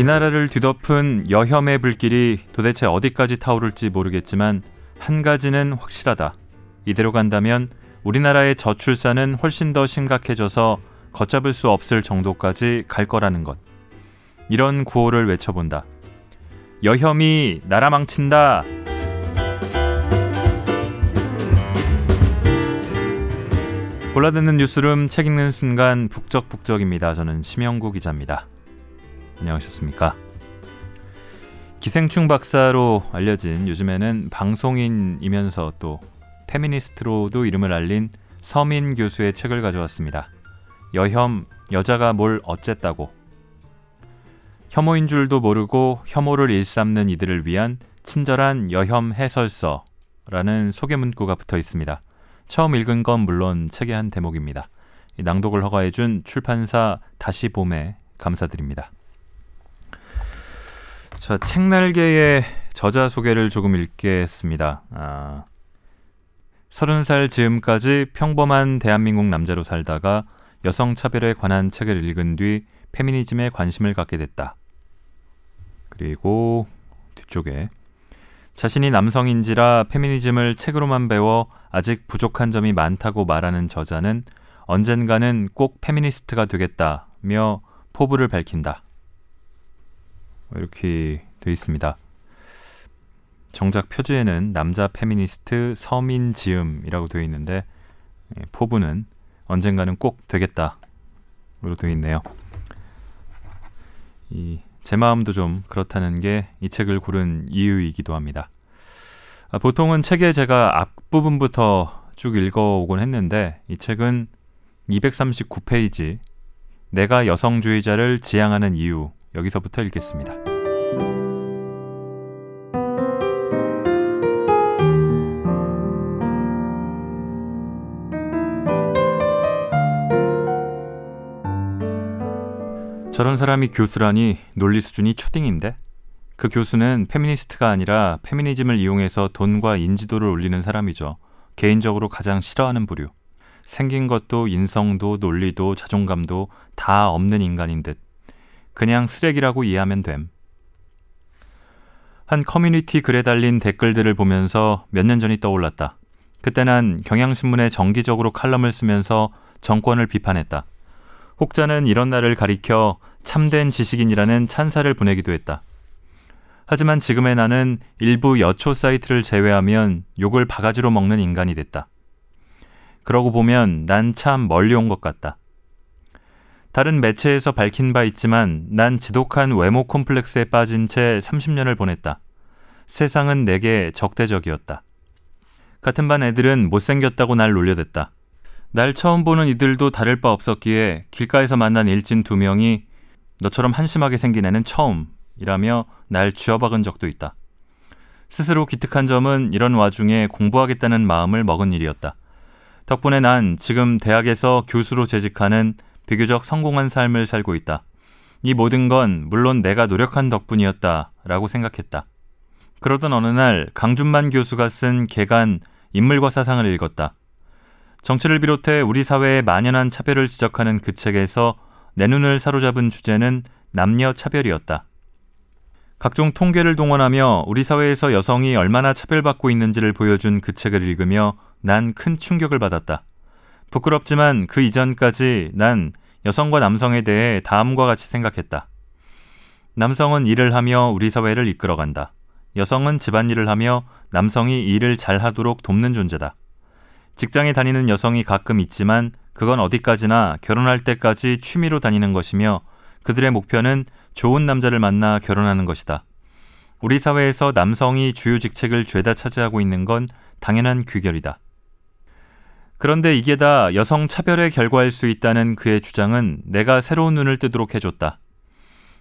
이 나라를 뒤덮은 여혐의 불길이 도대체 어디까지 타오를지 모르겠지만 한 가지는 확실하다. 이대로 간다면 우리나라의 저출산은 훨씬 더 심각해져서 걷잡을 수 없을 정도까지 갈 거라는 것. 이런 구호를 외쳐본다. 여혐이 나라 망친다. 골라듣는 뉴스룸 책 읽는 순간 북적북적입니다. 저는 심영구 기자입니다. 안녕하셨습니까? 기생충 박사로 알려진 요즘에는 방송인이면서 또 페미니스트로도 이름을 알린 서민 교수의 책을 가져왔습니다. 여혐, 여자가 뭘 어쨌다고. 혐오인 줄도 모르고 혐오를 일삼는 이들을 위한 친절한 여혐 해설서라는 소개 문구가 붙어 있습니다. 처음 읽은 건 물론 책의 한 대목입니다. 낭독을 허가해준 출판사 다시 봄에 감사드립니다. 자, 책날개의 저자 소개를 조금 읽겠습니다. 아, 30살 즈음까지 평범한 대한민국 남자로 살다가 여성 차별에 관한 책을 읽은 뒤 페미니즘에 관심을 갖게 됐다. 그리고 뒤쪽에 자신이 남성인지라 페미니즘을 책으로만 배워 아직 부족한 점이 많다고 말하는 저자는 언젠가는 꼭 페미니스트가 되겠다며 포부를 밝힌다. 이렇게 되어 있습니다. 정작 표지에는 남자 페미니스트 서민 지음이라고 되어 있는데 예, 포부는 언젠가는 꼭 되겠다로 되어 있네요. 이 제 마음도 좀 그렇다는 게 이 책을 고른 이유이기도 합니다. 아, 보통은 책에 제가 앞부분부터 쭉 읽어오곤 했는데 이 책은 239페이지 내가 여성주의자를 지향하는 이유 여기서부터 읽겠습니다. 저런 사람이 교수라니 논리 수준이 초딩인데? 그 교수는 페미니스트가 아니라 페미니즘을 이용해서 돈과 인지도를 올리는 사람이죠. 개인적으로 가장 싫어하는 부류. 생긴 것도 인성도 논리도 자존감도 다 없는 인간인 듯. 그냥 쓰레기라고 이해하면 됨. 한 커뮤니티 글에 달린 댓글들을 보면서 몇 년 전이 떠올랐다. 그때 난 경향신문에 정기적으로 칼럼을 쓰면서 정권을 비판했다. 혹자는 이런 날을 가리켜 참된 지식인이라는 찬사를 보내기도 했다. 하지만 지금의 나는 일부 여초 사이트를 제외하면 욕을 바가지로 먹는 인간이 됐다. 그러고 보면 난 참 멀리 온 것 같다. 다른 매체에서 밝힌 바 있지만 난 지독한 외모 콤플렉스에 빠진 채 30년을 보냈다. 세상은 내게 적대적이었다. 같은 반 애들은 못생겼다고 날 놀려댔다. 날 처음 보는 이들도 다를 바 없었기에 길가에서 만난 일진 두 명이 너처럼 한심하게 생긴 애는 처음이라며 날 쥐어박은 적도 있다. 스스로 기특한 점은 이런 와중에 공부하겠다는 마음을 먹은 일이었다. 덕분에 난 지금 대학에서 교수로 재직하는 비교적 성공한 삶을 살고 있다. 이 모든 건 물론 내가 노력한 덕분이었다 라고 생각했다. 그러던 어느 날 강준만 교수가 쓴 개간 인물과 사상을 읽었다. 정치를 비롯해 우리 사회의 만연한 차별을 지적하는 그 책에서 내 눈을 사로잡은 주제는 남녀 차별이었다. 각종 통계를 동원하며 우리 사회에서 여성이 얼마나 차별받고 있는지를 보여준 그 책을 읽으며 난 큰 충격을 받았다. 부끄럽지만 그 이전까지 난 여성과 남성에 대해 다음과 같이 생각했다. 남성은 일을 하며 우리 사회를 이끌어간다. 여성은 집안일을 하며 남성이 일을 잘 하도록 돕는 존재다. 직장에 다니는 여성이 가끔 있지만 그건 어디까지나 결혼할 때까지 취미로 다니는 것이며 그들의 목표는 좋은 남자를 만나 결혼하는 것이다. 우리 사회에서 남성이 주요 직책을 죄다 차지하고 있는 건 당연한 귀결이다. 그런데 이게 다 여성 차별의 결과일 수 있다는 그의 주장은 내가 새로운 눈을 뜨도록 해줬다.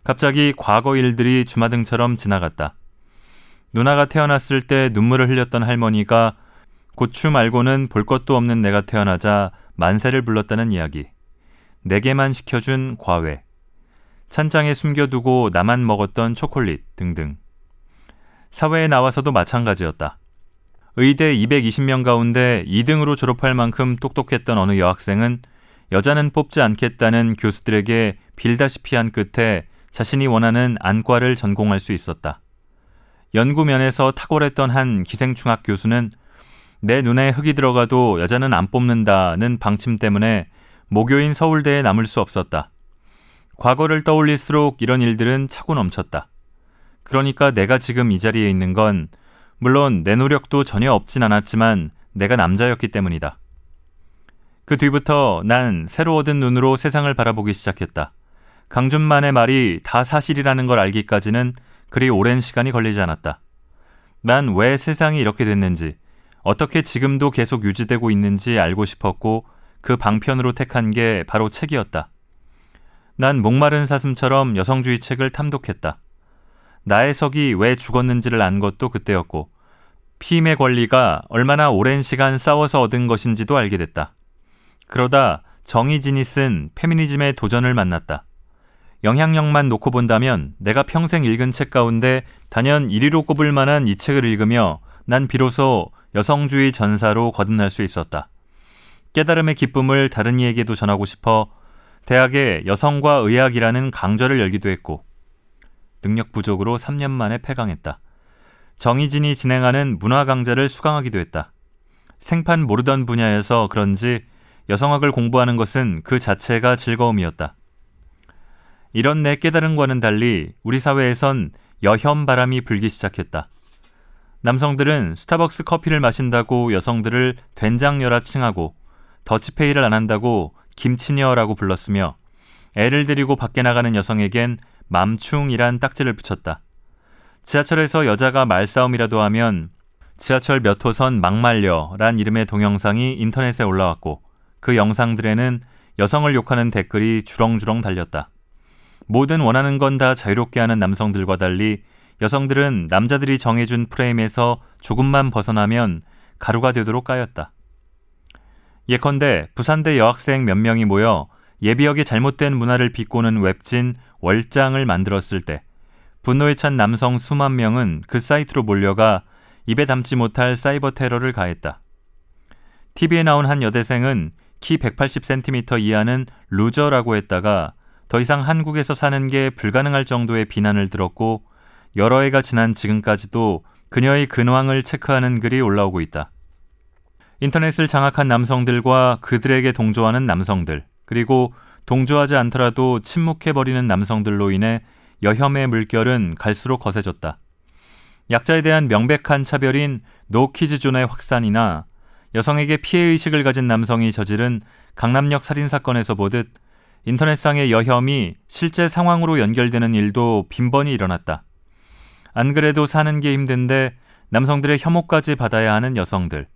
갑자기 과거 일들이 주마등처럼 지나갔다. 누나가 태어났을 때 눈물을 흘렸던 할머니가 고추 말고는 볼 것도 없는 내가 태어나자 만세를 불렀다는 이야기. 내게만 시켜준 과외. 찬장에 숨겨두고 나만 먹었던 초콜릿 등등. 사회에 나와서도 마찬가지였다. 의대 220명 가운데 2등으로 졸업할 만큼 똑똑했던 어느 여학생은 여자는 뽑지 않겠다는 교수들에게 빌다시피 한 끝에 자신이 원하는 안과를 전공할 수 있었다. 연구면에서 탁월했던 한 기생충학 교수는 내 눈에 흙이 들어가도 여자는 안 뽑는다는 방침 때문에 모교인 서울대에 남을 수 없었다. 과거를 떠올릴수록 이런 일들은 차고 넘쳤다. 그러니까 내가 지금 이 자리에 있는 건 물론 내 노력도 전혀 없진 않았지만 내가 남자였기 때문이다. 그 뒤부터 난 새로 얻은 눈으로 세상을 바라보기 시작했다. 강준만의 말이 다 사실이라는 걸 알기까지는 그리 오랜 시간이 걸리지 않았다. 난 왜 세상이 이렇게 됐는지, 어떻게 지금도 계속 유지되고 있는지 알고 싶었고 그 방편으로 택한 게 바로 책이었다. 난 목마른 사슴처럼 여성주의 책을 탐독했다. 나의 석이 왜 죽었는지를 안 것도 그때였고, 피임의 권리가 얼마나 오랜 시간 싸워서 얻은 것인지도 알게 됐다. 그러다 정의진이 쓴 페미니즘의 도전을 만났다. 영향력만 놓고 본다면 내가 평생 읽은 책 가운데 단연 1위로 꼽을 만한 이 책을 읽으며 난 비로소 여성주의 전사로 거듭날 수 있었다. 깨달음의 기쁨을 다른 이에게도 전하고 싶어 대학에 여성과 의학이라는 강좌를 열기도 했고 능력 부족으로 3년 만에 폐강했다. 정희진이 진행하는 문화 강좌를 수강하기도 했다. 생판 모르던 분야여서 그런지 여성학을 공부하는 것은 그 자체가 즐거움이었다. 이런 내 깨달음과는 달리 우리 사회에선 여혐 바람이 불기 시작했다. 남성들은 스타벅스 커피를 마신다고 여성들을 된장녀라 칭하고 더치페이를 안 한다고 김치녀라고 불렀으며 애를 데리고 밖에 나가는 여성에겐 맘충이란 딱지를 붙였다. 지하철에서 여자가 말싸움이라도 하면 지하철 몇 호선 막말려란 이름의 동영상이 인터넷에 올라왔고 그 영상들에는 여성을 욕하는 댓글이 주렁주렁 달렸다. 뭐든 원하는 건 다 자유롭게 하는 남성들과 달리 여성들은 남자들이 정해준 프레임에서 조금만 벗어나면 가루가 되도록 까였다. 예컨대 부산대 여학생 몇 명이 모여 예비역의 잘못된 문화를 비꼬는 웹진 월장을 만들었을 때 분노에 찬 남성 수만 명은 그 사이트로 몰려가 입에 담지 못할 사이버 테러를 가했다. TV에 나온 한 여대생은 키 180cm 이하는 루저라고 했다가 더 이상 한국에서 사는 게 불가능할 정도의 비난을 들었고 여러 해가 지난 지금까지도 그녀의 근황을 체크하는 글이 올라오고 있다. 인터넷을 장악한 남성들과 그들에게 동조하는 남성들, 그리고 동조하지 않더라도 침묵해버리는 남성들로 인해 여혐의 물결은 갈수록 거세졌다. 약자에 대한 명백한 차별인 노키즈존의 확산이나 여성에게 피해의식을 가진 남성이 저지른 강남역 살인사건에서 보듯 인터넷상의 여혐이 실제 상황으로 연결되는 일도 빈번히 일어났다. 안 그래도 사는 게 힘든데 남성들의 혐오까지 받아야 하는 여성들.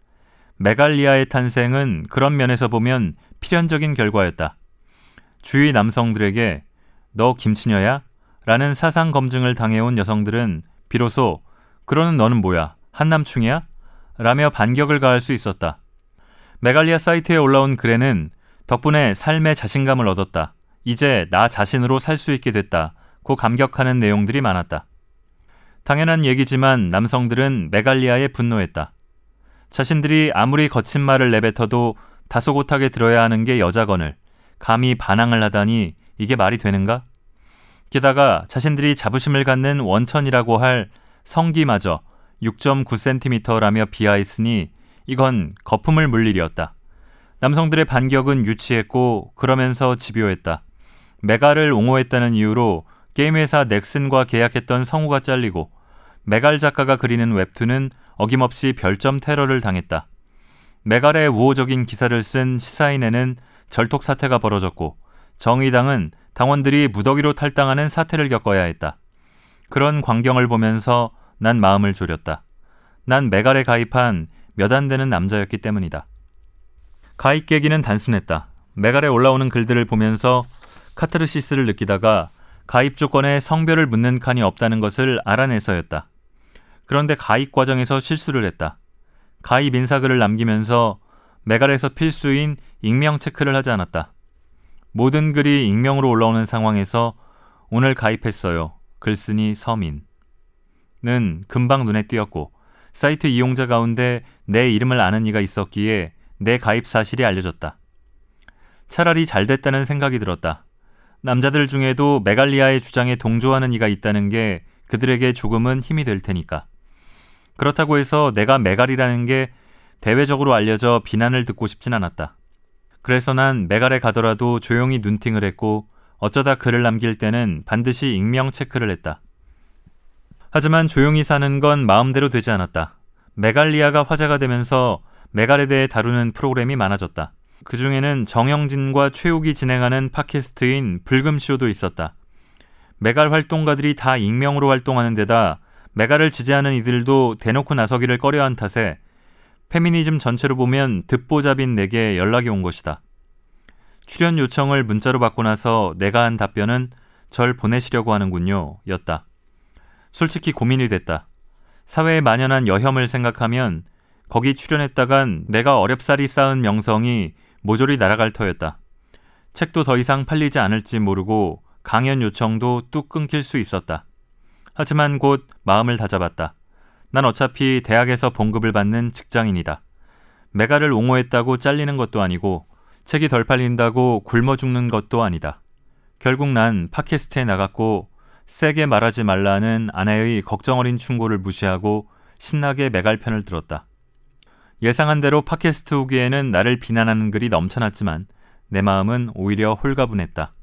메갈리아의 탄생은 그런 면에서 보면 필연적인 결과였다. 주위 남성들에게 너 김치녀야? 라는 사상 검증을 당해온 여성들은 비로소 그러는 너는 뭐야? 한남충이야? 라며 반격을 가할 수 있었다. 메갈리아 사이트에 올라온 글에는 덕분에 삶의 자신감을 얻었다. 이제 나 자신으로 살 수 있게 됐다. 고 감격하는 내용들이 많았다. 당연한 얘기지만 남성들은 메갈리아에 분노했다. 자신들이 아무리 거친 말을 내뱉어도 다소곳하게 들어야 하는 게 여자건을 감히 반항을 하다니 이게 말이 되는가? 게다가 자신들이 자부심을 갖는 원천이라고 할 성기마저 6.9cm라며 비하했으니 이건 거품을 물 일이었다. 남성들의 반격은 유치했고 그러면서 집요했다. 메갈을 옹호했다는 이유로 게임회사 넥슨과 계약했던 성우가 잘리고 메갈 작가가 그리는 웹툰은 어김없이 별점 테러를 당했다. 메갈의 우호적인 기사를 쓴 시사인에는 절톡 사태가 벌어졌고 정의당은 당원들이 무더기로 탈당하는 사태를 겪어야 했다. 그런 광경을 보면서 난 마음을 졸였다. 난 메갈에 가입한 몇 안 되는 남자였기 때문이다. 가입 계기는 단순했다. 메갈에 올라오는 글들을 보면서 카타르시스를 느끼다가 가입 조건에 성별을 묻는 칸이 없다는 것을 알아내서였다. 그런데 가입 과정에서 실수를 했다. 가입 인사글을 남기면서 메갈에서 필수인 익명 체크를 하지 않았다. 모든 글이 익명으로 올라오는 상황에서 오늘 가입했어요. 글쓴이 서민. 는 금방 눈에 띄었고 사이트 이용자 가운데 내 이름을 아는 이가 있었기에 내 가입 사실이 알려졌다. 차라리 잘 됐다는 생각이 들었다. 남자들 중에도 메갈리아의 주장에 동조하는 이가 있다는 게 그들에게 조금은 힘이 될 테니까. 그렇다고 해서 내가 메갈이라는 게 대외적으로 알려져 비난을 듣고 싶진 않았다. 그래서 난 메갈에 가더라도 조용히 눈팅을 했고 어쩌다 글을 남길 때는 반드시 익명 체크를 했다. 하지만 조용히 사는 건 마음대로 되지 않았다. 메갈리아가 화제가 되면서 메갈에 대해 다루는 프로그램이 많아졌다. 그 중에는 정영진과 최욱이 진행하는 팟캐스트인 불금쇼도 있었다. 메갈 활동가들이 다 익명으로 활동하는 데다 메갈을 지지하는 이들도 대놓고 나서기를 꺼려한 탓에 페미니즘 전체로 보면 듣보잡인 내게 연락이 온 것이다. 출연 요청을 문자로 받고 나서 내가 한 답변은 절 보내시려고 하는군요. 였다. 솔직히 고민이 됐다. 사회에 만연한 여혐을 생각하면 거기 출연했다간 내가 어렵사리 쌓은 명성이 모조리 날아갈 터였다. 책도 더 이상 팔리지 않을지 모르고 강연 요청도 뚝 끊길 수 있었다. 하지만 곧 마음을 다잡았다. 난 어차피 대학에서 봉급을 받는 직장인이다. 메가를 옹호했다고 잘리는 것도 아니고 책이 덜 팔린다고 굶어 죽는 것도 아니다. 결국 난 팟캐스트에 나갔고 세게 말하지 말라는 아내의 걱정 어린 충고를 무시하고 신나게 메갈 편을 들었다. 예상한 대로 팟캐스트 후기에는 나를 비난하는 글이 넘쳐났지만 내 마음은 오히려 홀가분했다.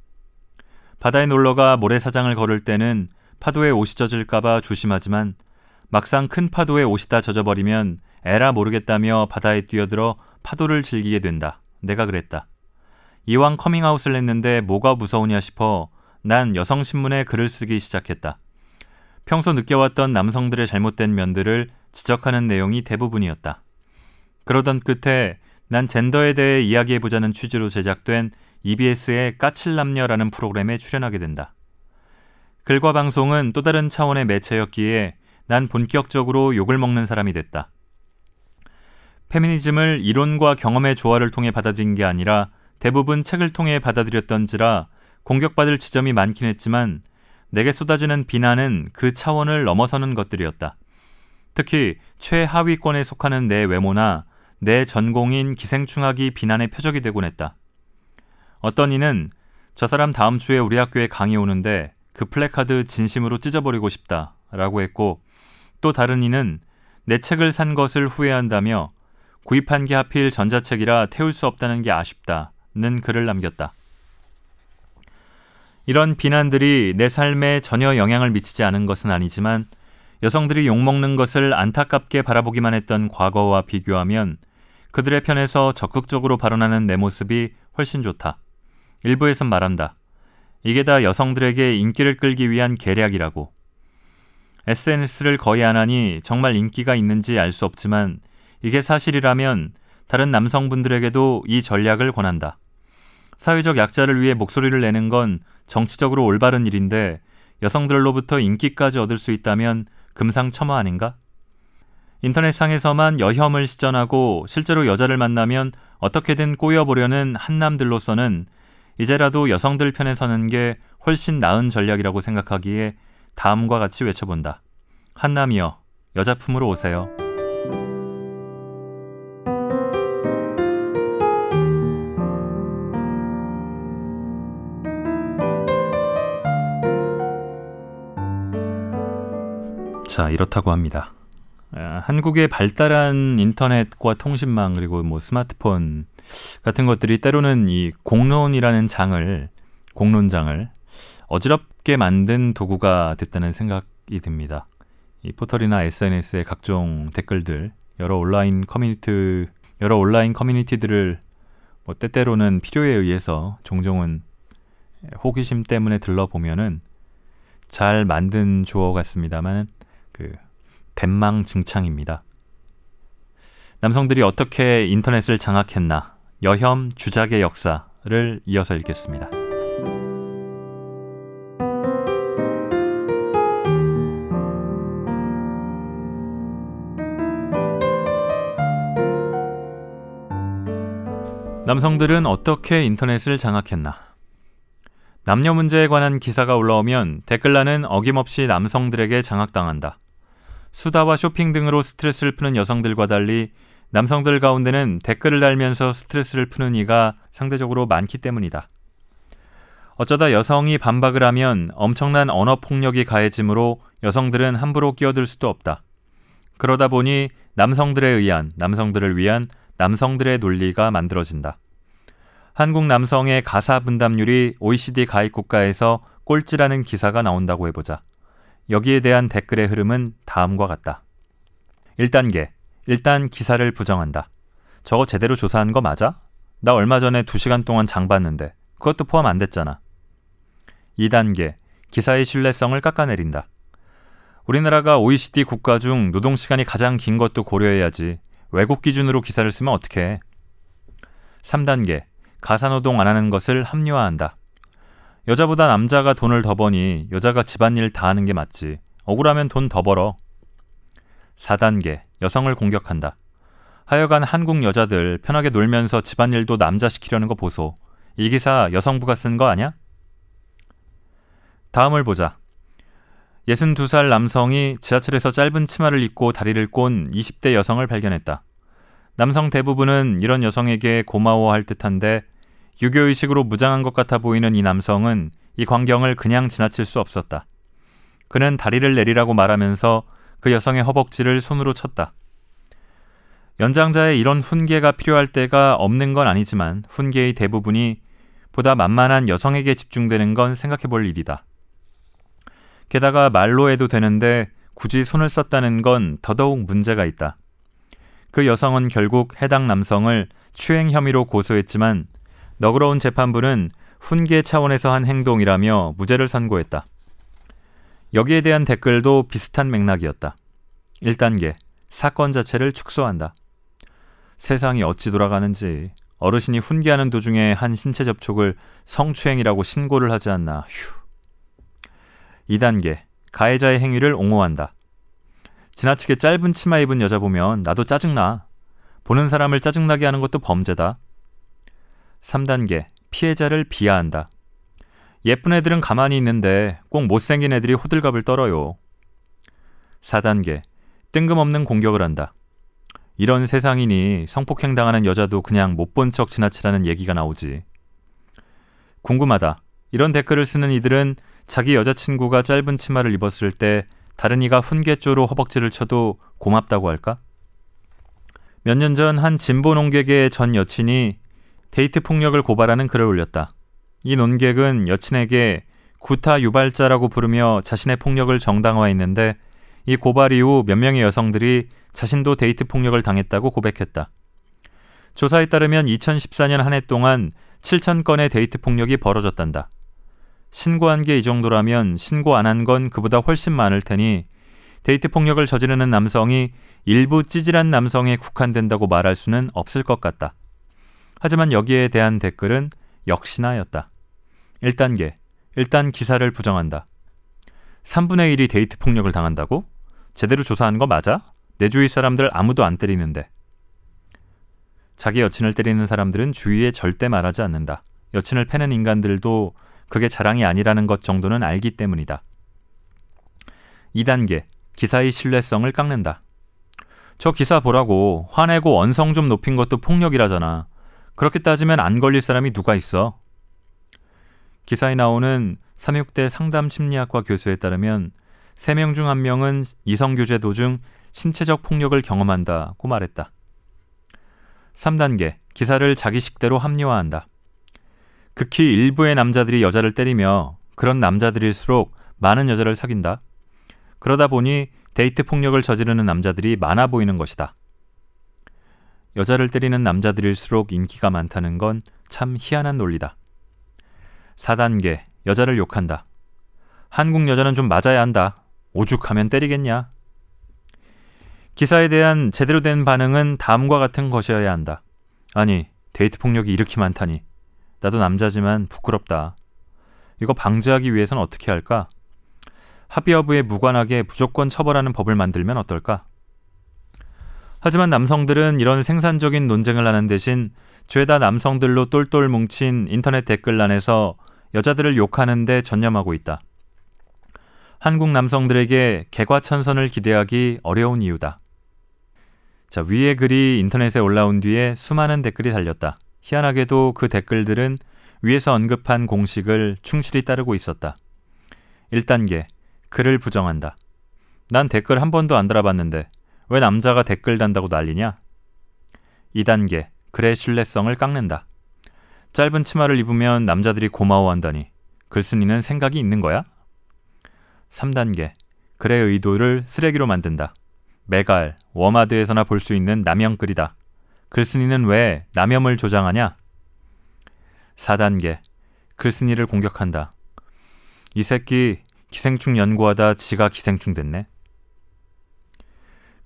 바다에 놀러가 모래사장을 걸을 때는 파도에 옷이 젖을까봐 조심하지만 막상 큰 파도에 옷이 다 젖어버리면 에라 모르겠다며 바다에 뛰어들어 파도를 즐기게 된다. 내가 그랬다. 이왕 커밍아웃을 했는데 뭐가 무서우냐 싶어 난 여성신문에 글을 쓰기 시작했다. 평소 느껴왔던 남성들의 잘못된 면들을 지적하는 내용이 대부분이었다. 그러던 끝에 난 젠더에 대해 이야기해보자는 취지로 제작된 EBS의 까칠남녀라는 프로그램에 출연하게 된다. 글과 방송은 또 다른 차원의 매체였기에 난 본격적으로 욕을 먹는 사람이 됐다. 페미니즘을 이론과 경험의 조화를 통해 받아들인 게 아니라 대부분 책을 통해 받아들였던지라 공격받을 지점이 많긴 했지만 내게 쏟아지는 비난은 그 차원을 넘어서는 것들이었다. 특히 최하위권에 속하는 내 외모나 내 전공인 기생충학이 비난의 표적이 되곤 했다. 어떤 이는 저 사람 다음 주에 우리 학교에 강의 오는데 그 플래카드 진심으로 찢어버리고 싶다 라고 했고 또 다른 이는 내 책을 산 것을 후회한다며 구입한 게 하필 전자책이라 태울 수 없다는 게 아쉽다는 글을 남겼다. 이런 비난들이 내 삶에 전혀 영향을 미치지 않은 것은 아니지만 여성들이 욕먹는 것을 안타깝게 바라보기만 했던 과거와 비교하면 그들의 편에서 적극적으로 발언하는 내 모습이 훨씬 좋다. 일부에선 말한다. 이게 다 여성들에게 인기를 끌기 위한 계략이라고. SNS를 거의 안 하니 정말 인기가 있는지 알 수 없지만 이게 사실이라면 다른 남성분들에게도 이 전략을 권한다. 사회적 약자를 위해 목소리를 내는 건 정치적으로 올바른 일인데 여성들로부터 인기까지 얻을 수 있다면 금상첨화 아닌가? 인터넷상에서만 여혐을 시전하고 실제로 여자를 만나면 어떻게든 꼬여보려는 한남들로서는 이제라도 여성들 편에 서는 게 훨씬 나은 전략이라고 생각하기에 다음과 같이 외쳐본다. 한남이여, 여자품으로 오세요. 자, 이렇다고 합니다. 아, 한국의 발달한 인터넷과 통신망 그리고 뭐 스마트폰 같은 것들이 때로는 이 공론이라는 장을 공론장을 어지럽 게 만든 도구가 됐다는 생각이 듭니다. 이 포털이나 SNS의 각종 댓글들, 여러 온라인 커뮤니티, 여러 온라인 커뮤니티들을 뭐 때때로는 필요에 의해서 종종은 호기심 때문에 들러보면은 잘 만든 주어 같습니다만 그 대망증창입니다. 남성들이 어떻게 인터넷을 장악했나 여혐 주작의 역사를 이어서 읽겠습니다. 남성들은 어떻게 인터넷을 장악했나? 남녀 문제에 관한 기사가 올라오면 댓글란은 어김없이 남성들에게 장악당한다. 수다와 쇼핑 등으로 스트레스를 푸는 여성들과 달리 남성들 가운데는 댓글을 달면서 스트레스를 푸는 이가 상대적으로 많기 때문이다. 어쩌다 여성이 반박을 하면 엄청난 언어 폭력이 가해지므로 여성들은 함부로 끼어들 수도 없다. 그러다 보니 남성들에 의한, 남성들을 위한 남성들의 논리가 만들어진다. 한국 남성의 가사 분담률이 OECD 가입 국가에서 꼴찌라는 기사가 나온다고 해보자. 여기에 대한 댓글의 흐름은 다음과 같다. 1단계. 일단 기사를 부정한다. 저거 제대로 조사한 거 맞아? 나 얼마 전에 2시간 동안 장 봤는데 그것도 포함 안 됐잖아. 2단계 기사의 신뢰성을 깎아내린다. 우리나라가 OECD 국가 중 노동 시간이 가장 긴 것도 고려해야지. 외국 기준으로 기사를 쓰면 어떡해. 3단계 가사노동 안 하는 것을 합리화한다. 여자보다 남자가 돈을 더 버니 여자가 집안일 다 하는 게 맞지. 억울하면 돈 더 벌어. 4단계 여성을 공격한다. 하여간 한국 여자들 편하게 놀면서 집안일도 남자 시키려는 거 보소. 이 기사 여성부가 쓴 거 아냐? 다음을 보자. 62살 남성이 지하철에서 짧은 치마를 입고 다리를 꼰 20대 여성을 발견했다. 남성 대부분은 이런 여성에게 고마워할 듯한데 유교의식으로 무장한 것 같아 보이는 이 남성은 이 광경을 그냥 지나칠 수 없었다. 그는 다리를 내리라고 말하면서 그 여성의 허벅지를 손으로 쳤다. 연장자의 이런 훈계가 필요할 때가 없는 건 아니지만 훈계의 대부분이 보다 만만한 여성에게 집중되는 건 생각해 볼 일이다. 게다가 말로 해도 되는데 굳이 손을 썼다는 건 더더욱 문제가 있다. 그 여성은 결국 해당 남성을 추행 혐의로 고소했지만 너그러운 재판부는 훈계 차원에서 한 행동이라며 무죄를 선고했다. 여기에 대한 댓글도 비슷한 맥락이었다. 1단계 사건 자체를 축소한다. 세상이 어찌 돌아가는지 어르신이 훈계하는 도중에 한 신체 접촉을 성추행이라고 신고를 하지 않나. 휴. 2단계 가해자의 행위를 옹호한다. 지나치게 짧은 치마 입은 여자 보면 나도 짜증나. 보는 사람을 짜증나게 하는 것도 범죄다. 3단계 피해자를 비하한다. 예쁜 애들은 가만히 있는데 꼭 못생긴 애들이 호들갑을 떨어요. 4단계 뜬금없는 공격을 한다. 이런 세상이니 성폭행 당하는 여자도 그냥 못 본 척 지나치라는 얘기가 나오지. 궁금하다. 이런 댓글을 쓰는 이들은 자기 여자친구가 짧은 치마를 입었을 때 다른 이가 훈계조로 허벅지를 쳐도 고맙다고 할까? 몇 년 전 한 진보 논객의 전 여친이 데이트 폭력을 고발하는 글을 올렸다. 이 논객은 여친에게 구타 유발자라고 부르며 자신의 폭력을 정당화했는데 이 고발 이후 몇 명의 여성들이 자신도 데이트 폭력을 당했다고 고백했다. 조사에 따르면 2014년 한 해 동안 7천 건의 데이트 폭력이 벌어졌단다. 신고한 게 이 정도라면 신고 안 한 건 그보다 훨씬 많을 테니 데이트 폭력을 저지르는 남성이 일부 찌질한 남성에 국한된다고 말할 수는 없을 것 같다. 하지만 여기에 대한 댓글은 역시나였다. 1단계. 일단 기사를 부정한다. 3분의 1이 데이트 폭력을 당한다고? 제대로 조사한 거 맞아? 내 주위 사람들 아무도 안 때리는데. 자기 여친을 때리는 사람들은 주위에 절대 말하지 않는다. 여친을 패는 인간들도 그게 자랑이 아니라는 것 정도는 알기 때문이다. 2단계. 기사의 신뢰성을 깎는다. 저 기사 보라고 화내고 언성 좀 높인 것도 폭력이라잖아. 그렇게 따지면 안 걸릴 사람이 누가 있어? 기사에 나오는 삼육대 상담 심리학과 교수에 따르면 3명 중 1명은 이성교제 도중 신체적 폭력을 경험한다고 말했다. 3단계 기사를 자기 식대로 합리화한다. 극히 일부의 남자들이 여자를 때리며 그런 남자들일수록 많은 여자를 사귄다. 그러다 보니 데이트 폭력을 저지르는 남자들이 많아 보이는 것이다. 여자를 때리는 남자들일수록 인기가 많다는 건 참 희한한 논리다. 4단계 여자를 욕한다. 한국 여자는 좀 맞아야 한다. 오죽하면 때리겠냐? 기사에 대한 제대로 된 반응은 다음과 같은 것이어야 한다. 아니, 데이트 폭력이 이렇게 많다니. 나도 남자지만 부끄럽다. 이거 방지하기 위해선 어떻게 할까? 합의 여부에 무관하게 무조건 처벌하는 법을 만들면 어떨까? 하지만 남성들은 이런 생산적인 논쟁을 하는 대신 죄다 남성들로 똘똘 뭉친 인터넷 댓글란에서 여자들을 욕하는데 전념하고 있다. 한국 남성들에게 개과천선을 기대하기 어려운 이유다. 자, 위의 글이 인터넷에 올라온 뒤에 수많은 댓글이 달렸다. 희한하게도 그 댓글들은 위에서 언급한 공식을 충실히 따르고 있었다. 1단계. 글을 부정한다. 난 댓글 한 번도 안 달아봤는데 왜 남자가 댓글 단다고 난리냐? 2단계. 글의 신뢰성을 깎는다. 짧은 치마를 입으면 남자들이 고마워한다니. 글쓴이는 생각이 있는 거야? 3단계. 글의 의도를 쓰레기로 만든다. 메갈, 워마드에서나 볼 수 있는 남영글이다. 글쓴이는 왜 남염을 조장하냐? 4단계. 글쓴이를 공격한다. 이 새끼 기생충 연구하다 지가 기생충 됐네.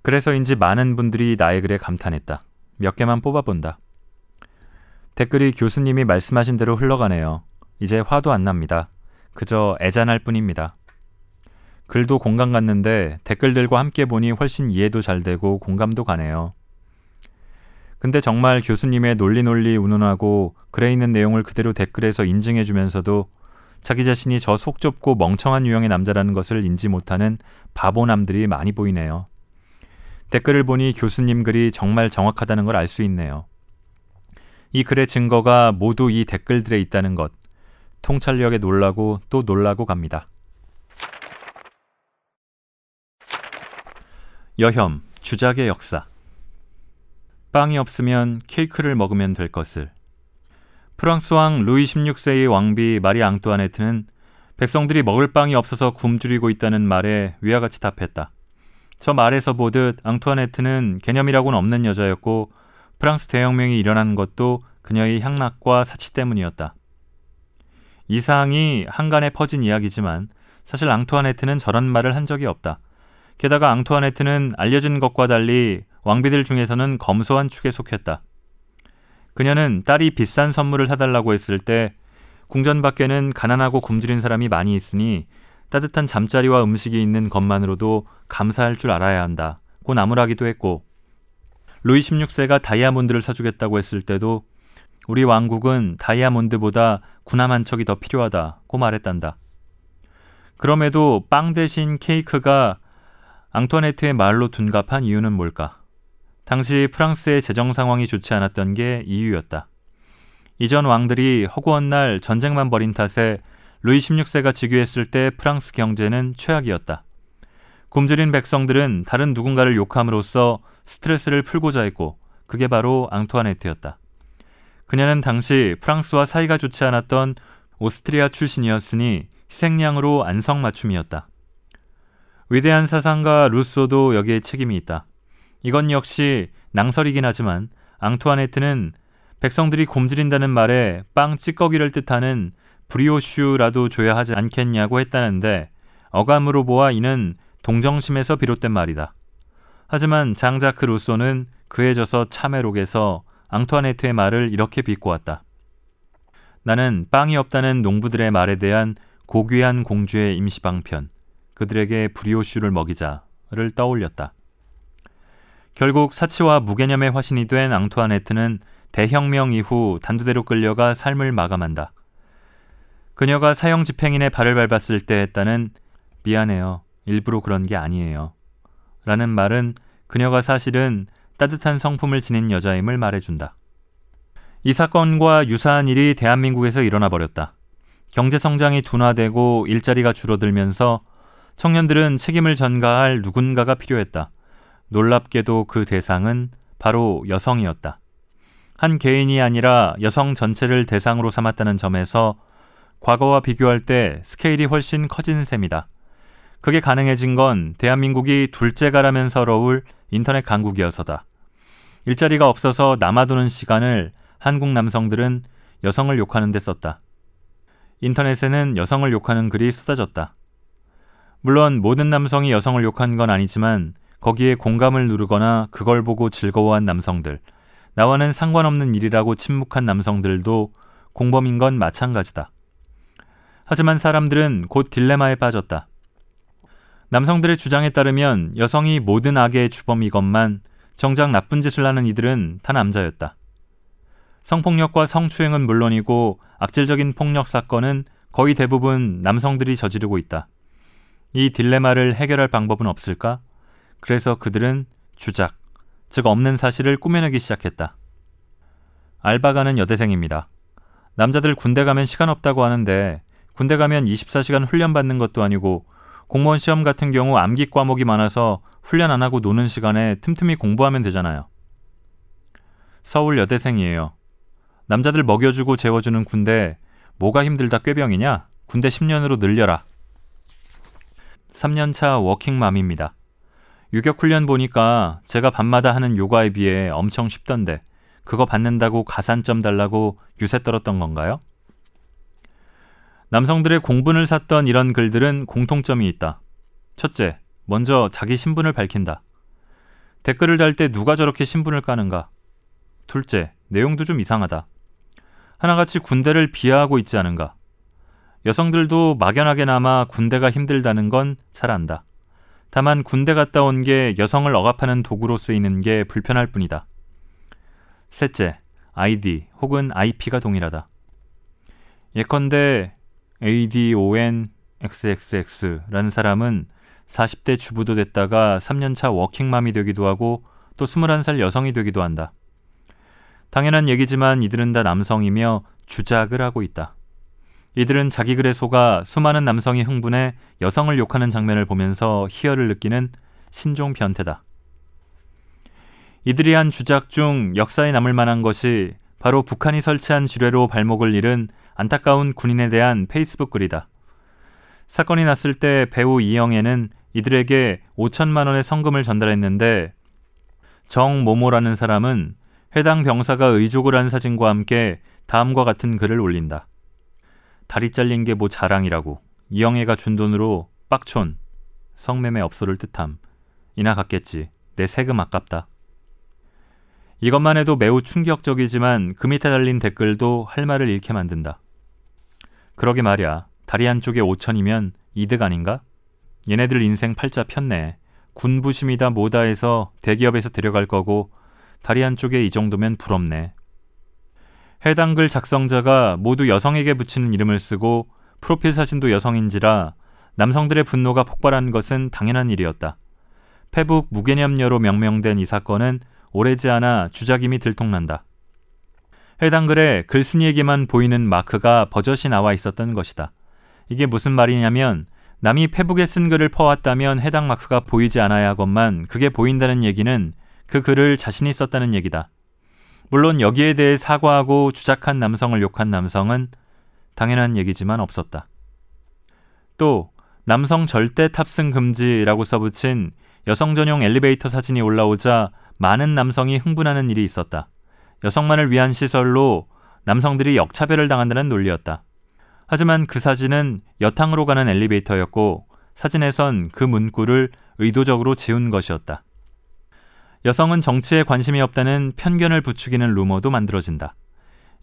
그래서인지 많은 분들이 나의 글에 감탄했다. 몇 개만 뽑아본다. 댓글이 교수님이 말씀하신 대로 흘러가네요. 이제 화도 안 납니다. 그저 애잔할 뿐입니다. 글도 공감 갔는데 댓글들과 함께 보니 훨씬 이해도 잘 되고 공감도 가네요. 근데 정말 교수님의 논리 논리 운운하고 글에 있는 내용을 그대로 댓글에서 인증해 주면서도 자기 자신이 저 속 좁고 멍청한 유형의 남자라는 것을 인지 못하는 바보남들이 많이 보이네요. 댓글을 보니 교수님 글이 정말 정확하다는 걸 알 수 있네요. 이 글의 증거가 모두 이 댓글들에 있다는 것. 통찰력에 놀라고 또 놀라고 갑니다. 여혐, 주작의 역사. 빵이 없으면 케이크를 먹으면 될 것을. 프랑스 왕 루이 16세의 왕비 마리 앙뚜아네트는 백성들이 먹을 빵이 없어서 굶주리고 있다는 말에 위와 같이 답했다. 저 말에서 보듯 앙투아네트는 개념이라고는 없는 여자였고 프랑스 대혁명이 일어난 것도 그녀의 향락과 사치 때문이었다. 이 사항이 한간에 퍼진 이야기지만 사실 앙투아네트는 저런 말을 한 적이 없다. 게다가 앙투아네트는 알려진 것과 달리 왕비들 중에서는 검소한 축에 속했다. 그녀는 딸이 비싼 선물을 사달라고 했을 때 궁전 밖에는 가난하고 굶주린 사람이 많이 있으니 따뜻한 잠자리와 음식이 있는 것만으로도 감사할 줄 알아야 한다. 고 나무라기도 했고 루이 16세가 다이아몬드를 사주겠다고 했을 때도 우리 왕국은 다이아몬드보다 군함 한 척이 더 필요하다고 말했단다. 그럼에도 빵 대신 케이크가 앙토네트의 말로 둔갑한 이유는 뭘까? 당시 프랑스의 재정 상황이 좋지 않았던 게 이유였다. 이전 왕들이 허구한 날 전쟁만 벌인 탓에 루이 16세가 즉위했을 때 프랑스 경제는 최악이었다. 굶주린 백성들은 다른 누군가를 욕함으로써 스트레스를 풀고자 했고 그게 바로 앙투아네트였다. 그녀는 당시 프랑스와 사이가 좋지 않았던 오스트리아 출신이었으니 희생양으로 안성맞춤이었다. 위대한 사상가 루소도 여기에 책임이 있다. 이건 역시 낭설이긴 하지만 앙투아네트는 백성들이 굶주린다는 말에 빵 찌꺼기를 뜻하는 브리오슈라도 줘야 하지 않겠냐고 했다는데 어감으로 보아 이는 동정심에서 비롯된 말이다. 하지만 장자크 루소는 그에 져서 참회록에서 앙투아네트의 말을 이렇게 비꼬았다. 나는 빵이 없다는 농부들의 말에 대한 고귀한 공주의 임시방편, 그들에게 브리오슈를 먹이자를 떠올렸다. 결국 사치와 무개념의 화신이 된 앙투아네트는 대혁명 이후 단두대로 끌려가 삶을 마감한다. 그녀가 사형 집행인의 발을 밟았을 때 했다는 미안해요. 일부러 그런 게 아니에요. 라는 말은 그녀가 사실은 따뜻한 성품을 지닌 여자임을 말해준다. 이 사건과 유사한 일이 대한민국에서 일어나 버렸다. 경제 성장이 둔화되고 일자리가 줄어들면서 청년들은 책임을 전가할 누군가가 필요했다. 놀랍게도 그 대상은 바로 여성이었다. 한 개인이 아니라 여성 전체를 대상으로 삼았다는 점에서 과거와 비교할 때 스케일이 훨씬 커진 셈이다. 그게 가능해진 건 대한민국이 둘째가라면 서 러울 인터넷 강국이어서다. 일자리가 없어서 남아도는 시간을 한국 남성들은 여성을 욕하는 데 썼다. 인터넷에는 여성을 욕하는 글이 쏟아졌다. 물론 모든 남성이 여성을 욕한 건 아니지만 거기에 공감을 누르거나 그걸 보고 즐거워한 남성들, 나와는 상관없는 일이라고 침묵한 남성들도 공범인 건 마찬가지다. 하지만 사람들은 곧 딜레마에 빠졌다. 남성들의 주장에 따르면 여성이 모든 악의 주범이건만 정작 나쁜 짓을 하는 이들은 다 남자였다. 성폭력과 성추행은 물론이고 악질적인 폭력 사건은 거의 대부분 남성들이 저지르고 있다. 이 딜레마를 해결할 방법은 없을까? 그래서 그들은 주작, 즉 없는 사실을 꾸며내기 시작했다. 알바가는 여대생입니다. 남자들 군대 가면 시간 없다고 하는데 군대 가면 24시간 훈련 받는 것도 아니고 공무원 시험 같은 경우 암기 과목이 많아서 훈련 안 하고 노는 시간에 틈틈이 공부하면 되잖아요. 서울 여대생이에요. 남자들 먹여주고 재워주는 군대 뭐가 힘들다 꾀병이냐? 군대 10년으로 늘려라. 3년차 워킹맘입니다. 유격훈련 보니까 제가 밤마다 하는 요가에 비해 엄청 쉽던데 그거 받는다고 가산점 달라고 유세 떨었던 건가요? 남성들의 공분을 샀던 이런 글들은 공통점이 있다. 첫째, 먼저 자기 신분을 밝힌다. 댓글을 달 때 누가 저렇게 신분을 까는가? 둘째, 내용도 좀 이상하다. 하나같이 군대를 비하하고 있지 않은가? 여성들도 막연하게나마 군대가 힘들다는 건 잘 안다. 다만 군대 갔다 온 게 여성을 억압하는 도구로 쓰이는 게 불편할 뿐이다. 셋째, ID 혹은 IP가 동일하다. 예컨대 ADONXXX라는 사람은 40대 주부도 됐다가 3년차 워킹맘이 되기도 하고 또 21살 여성이 되기도 한다. 당연한 얘기지만 이들은 다 남성이며 주작을 하고 있다. 이들은 자기 글에 속아 수많은 남성이 흥분해 여성을 욕하는 장면을 보면서 희열을 느끼는 신종 변태다. 이들이 한 주작 중 역사에 남을 만한 것이 바로 북한이 설치한 지뢰로 발목을 잃은 안타까운 군인에 대한 페이스북 글이다. 사건이 났을 때 배우 이영애는 이들에게 5천만 원의 성금을 전달했는데 정모모라는 사람은 해당 병사가 의족을 한 사진과 함께 다음과 같은 글을 올린다. 다리 잘린 게 뭐 자랑이라고 이영애가 준 돈으로 빡촌 성매매 업소를 뜻함 이나 갔겠지 내 세금 아깝다. 이것만 해도 매우 충격적이지만 그 밑에 달린 댓글도 할 말을 잃게 만든다. 그러게 말야. 다리 한쪽에 5천이면 이득 아닌가? 얘네들 인생 팔자 폈네. 군부심이다 뭐다 해서 대기업에서 데려갈 거고 다리 한쪽에 이 정도면 부럽네. 해당 글 작성자가 모두 여성에게 붙이는 이름을 쓰고 프로필 사진도 여성인지라 남성들의 분노가 폭발한 것은 당연한 일이었다. 페북 무개념녀로 명명된 이 사건은 오래지 않아 주작임이 들통난다. 해당 글에 글쓴이에게만 보이는 마크가 버젓이 나와 있었던 것이다. 이게 무슨 말이냐면 남이 페북에 쓴 글을 퍼왔다면 해당 마크가 보이지 않아야 하건만 그게 보인다는 얘기는 그 글을 자신이 썼다는 얘기다. 물론 여기에 대해 사과하고 주작한 남성을 욕한 남성은 당연한 얘기지만 없었다. 또 남성 절대 탑승 금지라고 써붙인 여성 전용 엘리베이터 사진이 올라오자 많은 남성이 흥분하는 일이 있었다. 여성만을 위한 시설로 남성들이 역차별을 당한다는 논리였다. 하지만 그 사진은 여탕으로 가는 엘리베이터였고 사진에선 그 문구를 의도적으로 지운 것이었다. 여성은 정치에 관심이 없다는 편견을 부추기는 루머도 만들어진다.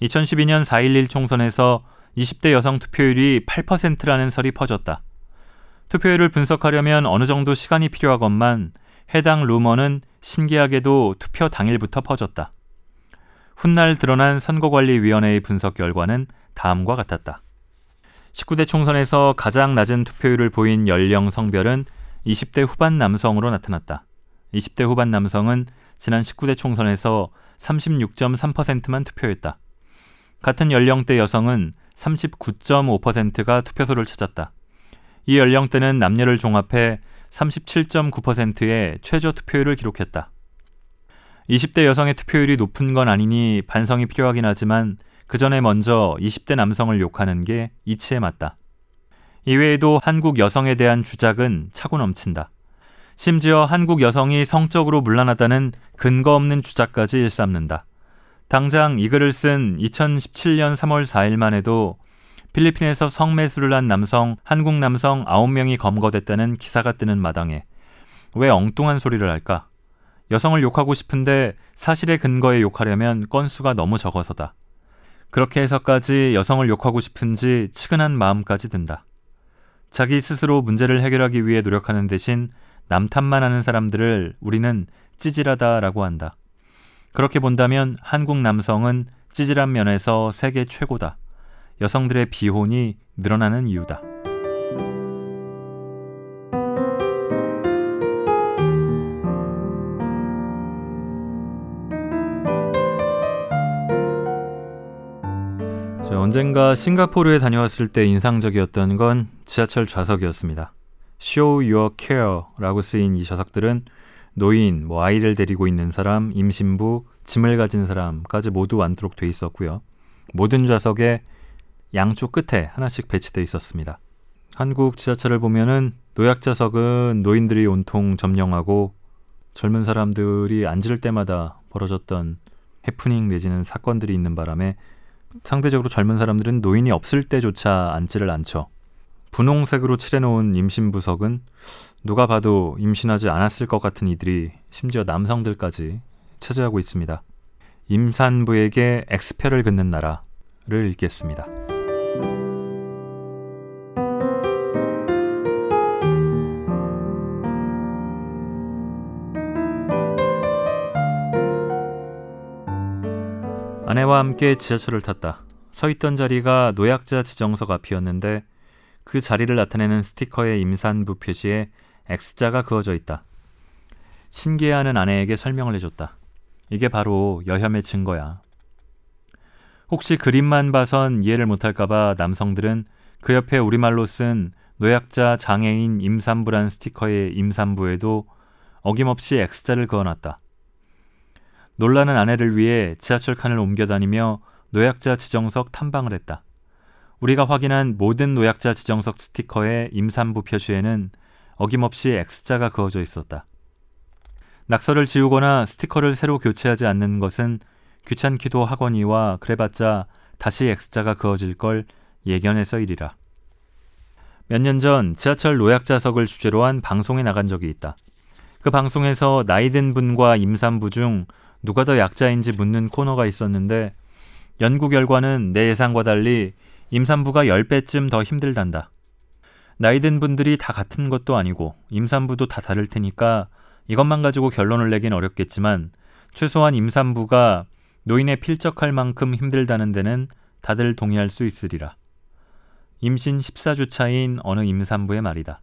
2012년 4.11 총선에서 20대 여성 투표율이 8%라는 설이 퍼졌다. 투표율을 분석하려면 어느 정도 시간이 필요하건만 해당 루머는 신기하게도 투표 당일부터 퍼졌다. 훗날 드러난 선거관리위원회의 분석 결과는 다음과 같았다. 19대 총선에서 가장 낮은 투표율을 보인 연령 성별은 20대 후반 남성으로 나타났다. 20대 후반 남성은 지난 19대 총선에서 36.3%만 투표했다. 같은 연령대 여성은 39.5%가 투표소를 찾았다. 이 연령대는 남녀를 종합해 37.9%의 최저 투표율을 기록했다. 20대 여성의 투표율이 높은 건 아니니 반성이 필요하긴 하지만 그 전에 먼저 20대 남성을 욕하는 게 이치에 맞다. 이외에도 한국 여성에 대한 주작은 차고 넘친다. 심지어 한국 여성이 성적으로 물란하다는 근거 없는 주작까지 일삼는다. 당장 이 글을 쓴 2017년 3월 4일만 해도 필리핀에서 성매수를 한 남성, 한국 남성 9명이 검거됐다는 기사가 뜨는 마당에 왜 엉뚱한 소리를 할까? 여성을 욕하고 싶은데 사실의 근거에 욕하려면 건수가 너무 적어서다. 그렇게 해서까지 여성을 욕하고 싶은지 치근한 마음까지 든다. 자기 스스로 문제를 해결하기 위해 노력하는 대신 남 탓만 하는 사람들을 우리는 찌질하다라고 한다. 그렇게 본다면 한국 남성은 찌질한 면에서 세계 최고다. 여성들의 비혼이 늘어나는 이유다. 언젠가 싱가포르에 다녀왔을 때 인상적이었던 건 지하철 좌석이었습니다. Show Your Care라고 쓰인 이 좌석들은 노인, 뭐 아이를 데리고 있는 사람, 임신부, 짐을 가진 사람까지 모두 앉도록 돼 있었고요. 모든 좌석에 양쪽 끝에 하나씩 배치돼 있었습니다. 한국 지하철을 보면은 노약자석은 노인들이 온통 점령하고 젊은 사람들이 앉을 때마다 벌어졌던 해프닝 내지는 사건들이 있는 바람에 상대적으로 젊은 사람들은 노인이 없을 때조차 앉지를 않죠. 분홍색으로 칠해놓은 임신부석은 누가 봐도 임신하지 않았을 것 같은 이들이 심지어 남성들까지 차지하고 있습니다. 임산부에게 엑스표를 긋는 나라를 읽겠습니다. 아내와 함께 지하철을 탔다. 서 있던 자리가 노약자 지정석 앞이었는데 그 자리를 나타내는 스티커의 임산부 표시에 X자가 그어져 있다. 신기해하는 아내에게 설명을 해줬다. 이게 바로 여혐의 증거야. 혹시 그림만 봐선 이해를 못할까봐 남성들은 그 옆에 우리말로 쓴 노약자 장애인 임산부란 스티커의 임산부에도 어김없이 X자를 그어놨다. 놀라는 아내를 위해 지하철 칸을 옮겨 다니며 노약자 지정석 탐방을 했다. 우리가 확인한 모든 노약자 지정석 스티커의 임산부 표시에는 어김없이 X자가 그어져 있었다. 낙서를 지우거나 스티커를 새로 교체하지 않는 것은 귀찮기도 하거니와 그래봤자 다시 X자가 그어질 걸 예견해서 일이라. 몇 년 전 지하철 노약자석을 주제로 한 방송에 나간 적이 있다. 그 방송에서 나이든 분과 임산부 중 누가 더 약자인지 묻는 코너가 있었는데 연구 결과는 내 예상과 달리 임산부가 10배쯤 더 힘들단다. 나이든 분들이 다 같은 것도 아니고 임산부도 다 다를 테니까 이것만 가지고 결론을 내긴 어렵겠지만 최소한 임산부가 노인에 필적할 만큼 힘들다는 데는 다들 동의할 수 있으리라. 임신 14주 차인 어느 임산부의 말이다.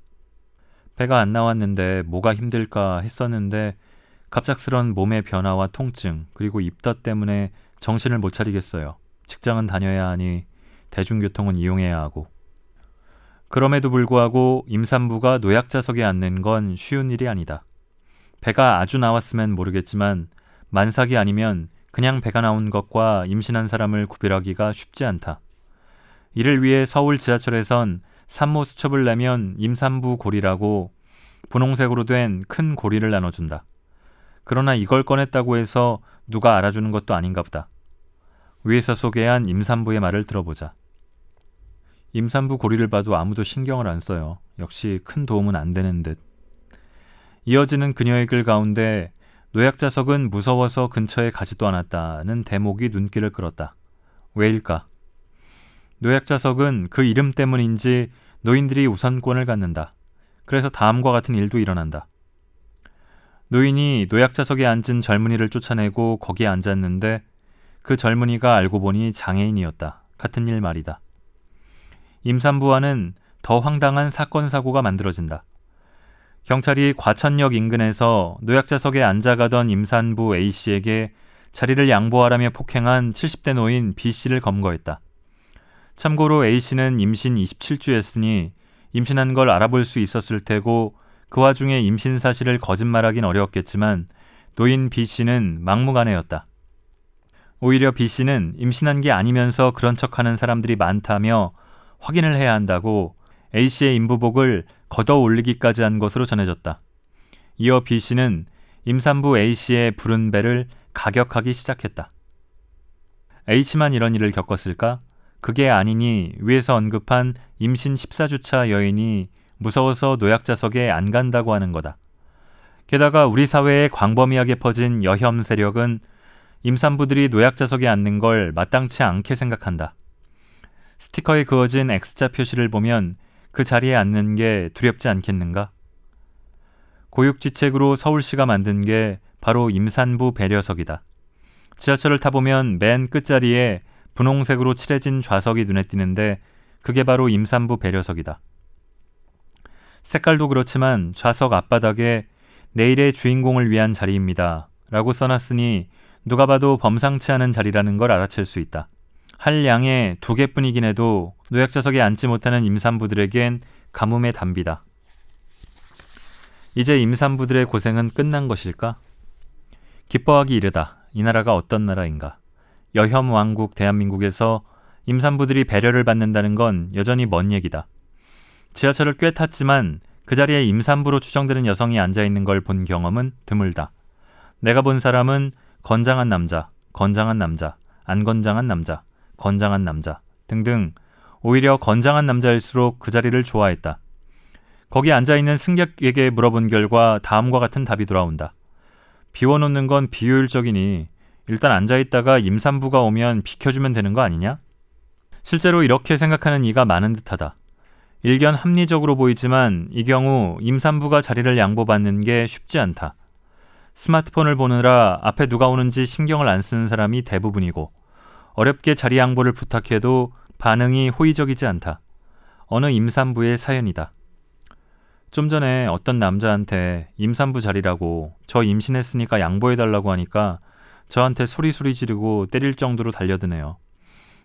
배가 안 나왔는데 뭐가 힘들까 했었는데 갑작스런 몸의 변화와 통증, 그리고 입덧 때문에 정신을 못 차리겠어요. 직장은 다녀야 하니 대중교통은 이용해야 하고. 그럼에도 불구하고 임산부가 노약자석에 앉는 건 쉬운 일이 아니다. 배가 아주 나왔으면 모르겠지만 만삭이 아니면 그냥 배가 나온 것과 임신한 사람을 구별하기가 쉽지 않다. 이를 위해 서울 지하철에선 산모 수첩을 내면 임산부 고리라고 분홍색으로 된 큰 고리를 나눠준다. 그러나 이걸 꺼냈다고 해서 누가 알아주는 것도 아닌가 보다. 위에서 소개한 임산부의 말을 들어보자. 임산부 고리를 봐도 아무도 신경을 안 써요. 역시 큰 도움은 안 되는 듯. 이어지는 그녀의 글 가운데 노약자석은 무서워서 근처에 가지도 않았다는 대목이 눈길을 끌었다. 왜일까? 노약자석은 그 이름 때문인지 노인들이 우선권을 갖는다. 그래서 다음과 같은 일도 일어난다. 노인이 노약자석에 앉은 젊은이를 쫓아내고 거기에 앉았는데 그 젊은이가 알고 보니 장애인이었다. 같은 일 말이다. 임산부와는 더 황당한 사건 사고가 만들어진다. 경찰이 과천역 인근에서 노약자석에 앉아가던 임산부 A씨에게 자리를 양보하라며 폭행한 70대 노인 B씨를 검거했다. 참고로 A씨는 임신 27주였으니 임신한 걸 알아볼 수 있었을 테고 그 와중에 임신 사실을 거짓말하긴 어려웠겠지만 노인 B 씨는 막무가내였다. 오히려 B 씨는 임신한 게 아니면서 그런 척하는 사람들이 많다며 확인을 해야 한다고 A 씨의 인부복을 걷어 올리기까지 한 것으로 전해졌다. 이어 B 씨는 임산부 A 씨의 부른 배를 가격하기 시작했다. H만 이런 일을 겪었을까? 그게 아니니 위에서 언급한 임신 14주차 여인이 무서워서 노약자석에 안 간다고 하는 거다. 게다가 우리 사회에 광범위하게 퍼진 여혐 세력은 임산부들이 노약자석에 앉는 걸 마땅치 않게 생각한다. 스티커에 그어진 X자 표시를 보면 그 자리에 앉는 게 두렵지 않겠는가? 고육지책으로 서울시가 만든 게 바로 임산부 배려석이다. 지하철을 타보면 맨 끝자리에 분홍색으로 칠해진 좌석이 눈에 띄는데 그게 바로 임산부 배려석이다. 색깔도 그렇지만 좌석 앞바닥에 내일의 주인공을 위한 자리입니다. 라고 써놨으니 누가 봐도 범상치 않은 자리라는 걸 알아챌 수 있다. 할 양의 두 개뿐이긴 해도 노약자석에 앉지 못하는 임산부들에겐 가뭄의 단비다. 이제 임산부들의 고생은 끝난 것일까? 기뻐하기 이르다. 이 나라가 어떤 나라인가? 여혐 왕국 대한민국에서 임산부들이 배려를 받는다는 건 여전히 먼 얘기다. 지하철을 꽤 탔지만 그 자리에 임산부로 추정되는 여성이 앉아 있는 걸 본 경험은 드물다. 내가 본 사람은 건장한 남자, 건장한 남자, 안 건장한 남자, 건장한 남자 등등 오히려 건장한 남자일수록 그 자리를 좋아했다. 거기 앉아 있는 승객에게 물어본 결과 다음과 같은 답이 돌아온다. 비워놓는 건 비효율적이니 일단 앉아 있다가 임산부가 오면 비켜주면 되는 거 아니냐? 실제로 이렇게 생각하는 이가 많은 듯하다. 일견 합리적으로 보이지만 이 경우 임산부가 자리를 양보받는 게 쉽지 않다. 스마트폰을 보느라 앞에 누가 오는지 신경을 안 쓰는 사람이 대부분이고 어렵게 자리 양보를 부탁해도 반응이 호의적이지 않다. 어느 임산부의 사연이다. 좀 전에 어떤 남자한테 임산부 자리라고 저 임신했으니까 양보해달라고 하니까 저한테 소리소리 지르고 때릴 정도로 달려드네요.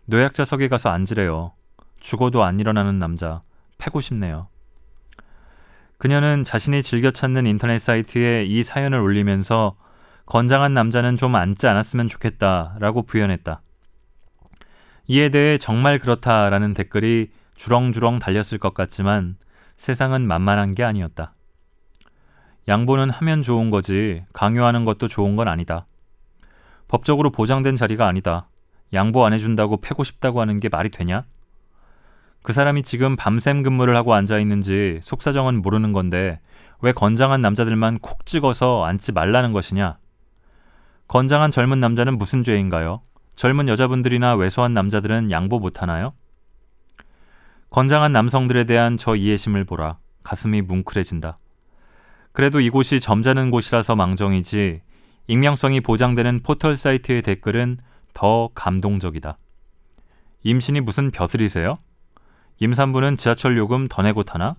노약자석에 가서 앉으래요. 죽어도 안 일어나는 남자. 패고 싶네요. 그녀는 자신이 즐겨 찾는 인터넷 사이트에 이 사연을 올리면서 건장한 남자는 좀 앉지 않았으면 좋겠다라고 부연했다. 이에 대해 정말 그렇다라는 댓글이 주렁주렁 달렸을 것 같지만 세상은 만만한 게 아니었다. 양보는 하면 좋은 거지 강요하는 것도 좋은 건 아니다. 법적으로 보장된 자리가 아니다. 양보 안 해준다고 패고 싶다고 하는 게 말이 되냐? 그 사람이 지금 밤샘 근무를 하고 앉아 있는지 속사정은 모르는 건데 왜 건장한 남자들만 콕 찍어서 앉지 말라는 것이냐? 건장한 젊은 남자는 무슨 죄인가요? 젊은 여자분들이나 왜소한 남자들은 양보 못하나요? 건장한 남성들에 대한 저 이해심을 보라. 가슴이 뭉클해진다. 그래도 이곳이 점잖은 곳이라서 망정이지 익명성이 보장되는 포털 사이트의 댓글은 더 감동적이다. 임신이 무슨 벼슬이세요? 임산부는 지하철 요금 더 내고 타나?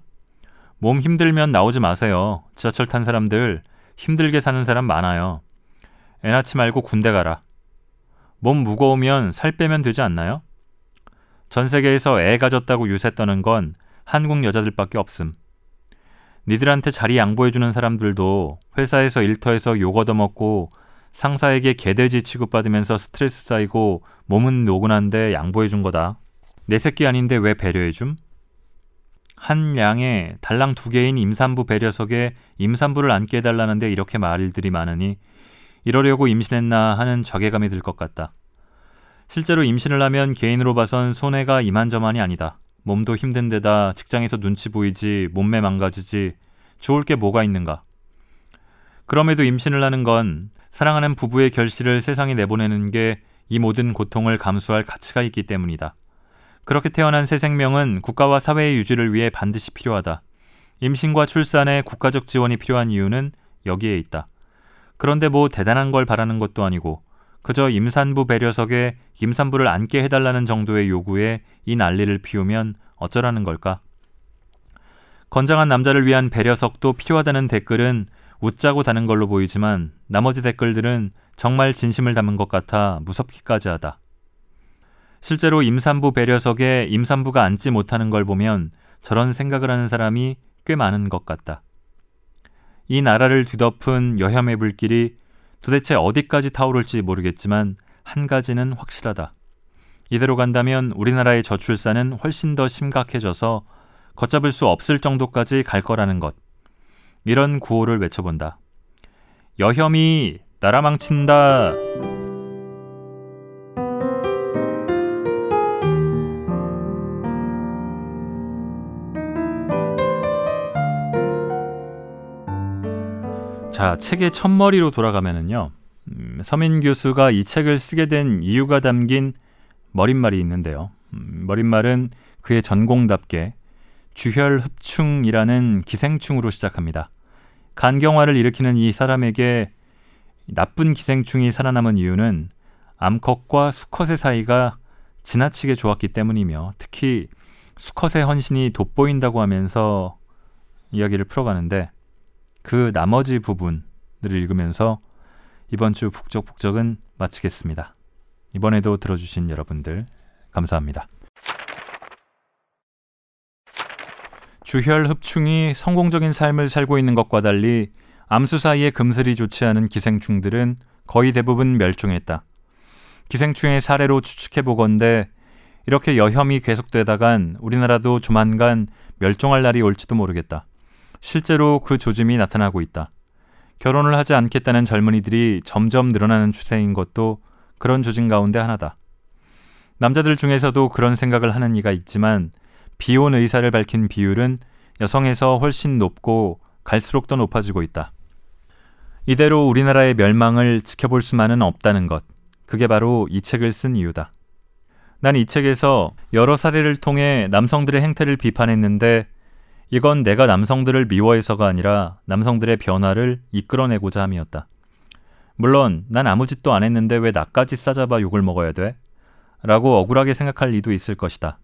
몸 힘들면 나오지 마세요. 지하철 탄 사람들 힘들게 사는 사람 많아요. 애 낳지 말고 군대 가라. 몸 무거우면 살 빼면 되지 않나요? 전 세계에서 애 가졌다고 유세 떠는 건 한국 여자들밖에 없음. 니들한테 자리 양보해주는 사람들도 회사에서 일터에서 욕 얻어먹고 상사에게 개돼지 취급받으면서 스트레스 쌓이고 몸은 노곤한데 양보해준 거다. 내 새끼 아닌데 왜 배려해줌? 한 양에 달랑 두 개인 임산부 배려석에 임산부를 앉게 해달라는데 이렇게 말들이 많으니 이러려고 임신했나 하는 자괴감이 들 것 같다. 실제로 임신을 하면 개인으로 봐선 손해가 이만저만이 아니다. 몸도 힘든 데다 직장에서 눈치 보이지 몸매 망가지지 좋을 게 뭐가 있는가. 그럼에도 임신을 하는 건 사랑하는 부부의 결실을 세상에 내보내는 게 이 모든 고통을 감수할 가치가 있기 때문이다. 그렇게 태어난 새 생명은 국가와 사회의 유지를 위해 반드시 필요하다. 임신과 출산에 국가적 지원이 필요한 이유는 여기에 있다. 그런데 뭐 대단한 걸 바라는 것도 아니고 그저 임산부 배려석에 임산부를 앉게 해달라는 정도의 요구에 이 난리를 피우면 어쩌라는 걸까? 건장한 남자를 위한 배려석도 필요하다는 댓글은 웃자고 다는 걸로 보이지만 나머지 댓글들은 정말 진심을 담은 것 같아 무섭기까지 하다. 실제로 임산부 배려석에 임산부가 앉지 못하는 걸 보면 저런 생각을 하는 사람이 꽤 많은 것 같다. 이 나라를 뒤덮은 여혐의 불길이 도대체 어디까지 타오를지 모르겠지만 한 가지는 확실하다. 이대로 간다면 우리나라의 저출산은 훨씬 더 심각해져서 걷잡을 수 없을 정도까지 갈 거라는 것. 이런 구호를 외쳐본다. 여혐이 나라 망친다. 자, 책의 첫머리로 돌아가면은요. 음, 서민 교수가 이 책을 쓰게 된 이유가 담긴 머릿말이 있는데요. 음, 머릿말은 그의 전공답게 주혈 흡충이라는 기생충으로 시작합니다. 간경화를 일으키는 이 사람에게 나쁜 기생충이 살아남은 이유는 암컷과 수컷의 사이가 지나치게 좋았기 때문이며 특히 수컷의 헌신이 돋보인다고 하면서 이야기를 풀어가는데 그 나머지 부분을 읽으면서 이번 주 북적북적은 마치겠습니다. 이번에도 들어주신 여러분들 감사합니다. 주혈 흡충이 성공적인 삶을 살고 있는 것과 달리 암수 사이에 금슬이 좋지 않은 기생충들은 거의 대부분 멸종했다. 기생충의 사례로 추측해 보건대 이렇게 여혐이 계속되다간 우리나라도 조만간 멸종할 날이 올지도 모르겠다. 실제로 그 조짐이 나타나고 있다. 결혼을 하지 않겠다는 젊은이들이 점점 늘어나는 추세인 것도 그런 조짐 가운데 하나다. 남자들 중에서도 그런 생각을 하는 이가 있지만 비혼 의사를 밝힌 비율은 여성에서 훨씬 높고 갈수록 더 높아지고 있다. 이대로 우리나라의 멸망을 지켜볼 수만은 없다는 것. 그게 바로 이 책을 쓴 이유다. 난 이 책에서 여러 사례를 통해 남성들의 행태를 비판했는데 이건 내가 남성들을 미워해서가 아니라 남성들의 변화를 이끌어내고자 함이었다. 물론 난 아무 짓도 안 했는데 왜 나까지 싸잡아 욕을 먹어야 돼? 라고 억울하게 생각할 이도 있을 것이다.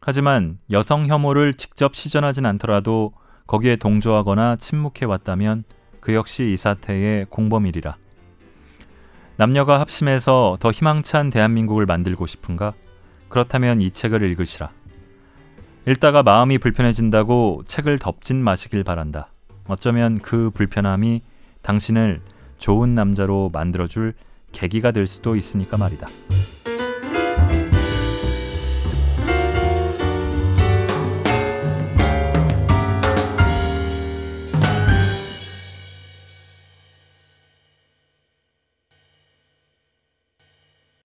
하지만 여성 혐오를 직접 시전하진 않더라도 거기에 동조하거나 침묵해 왔다면 그 역시 이 사태의 공범이리라. 남녀가 합심해서 더 희망찬 대한민국을 만들고 싶은가? 그렇다면 이 책을 읽으시라. 읽다가 마음이 불편해진다고 책을 덮진 마시길 바란다. 어쩌면 그 불편함이 당신을 좋은 남자로 만들어줄 계기가 될 수도 있으니까 말이다.